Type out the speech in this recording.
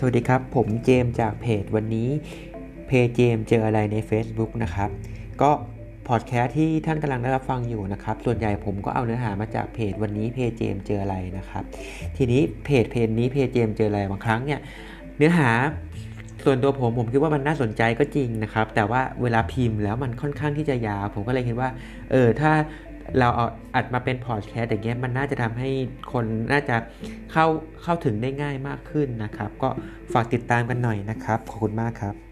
สวัสดีครับ ผมเจมจากเพจวันนี้ เพจเจมเจออะไรใน Facebook นะครับ ก็พอดแคสต์ที่ท่านกำลังได้รับฟังอยู่นะครับ ส่วนใหญ่ผมก็เอาเนื้อหามาจากเพจวันนี้เพจเจมเจออะไรนะครับ ทีนี้เพจเพจนี้เพจเจมเจออะไรบางครั้งเนี่ยเนื้อหาส่วนตัวผมผมคิดว่ามันน่าสนใจก็จริงนะครับ แต่ว่าเวลาพิมพ์แล้วมันค่อนข้างที่จะยาว ผมก็เลยคิดว่า เออถ้า เราเอาอัดมาเป็นพอดแคสต์อย่างเงี้ยมันน่าจะทำให้คนน่าจะเข้าเข้าถึงได้ง่ายมากขึ้นนะครับ ก็ฝากติดตามกันหน่อยนะครับ ขอบคุณมากครับ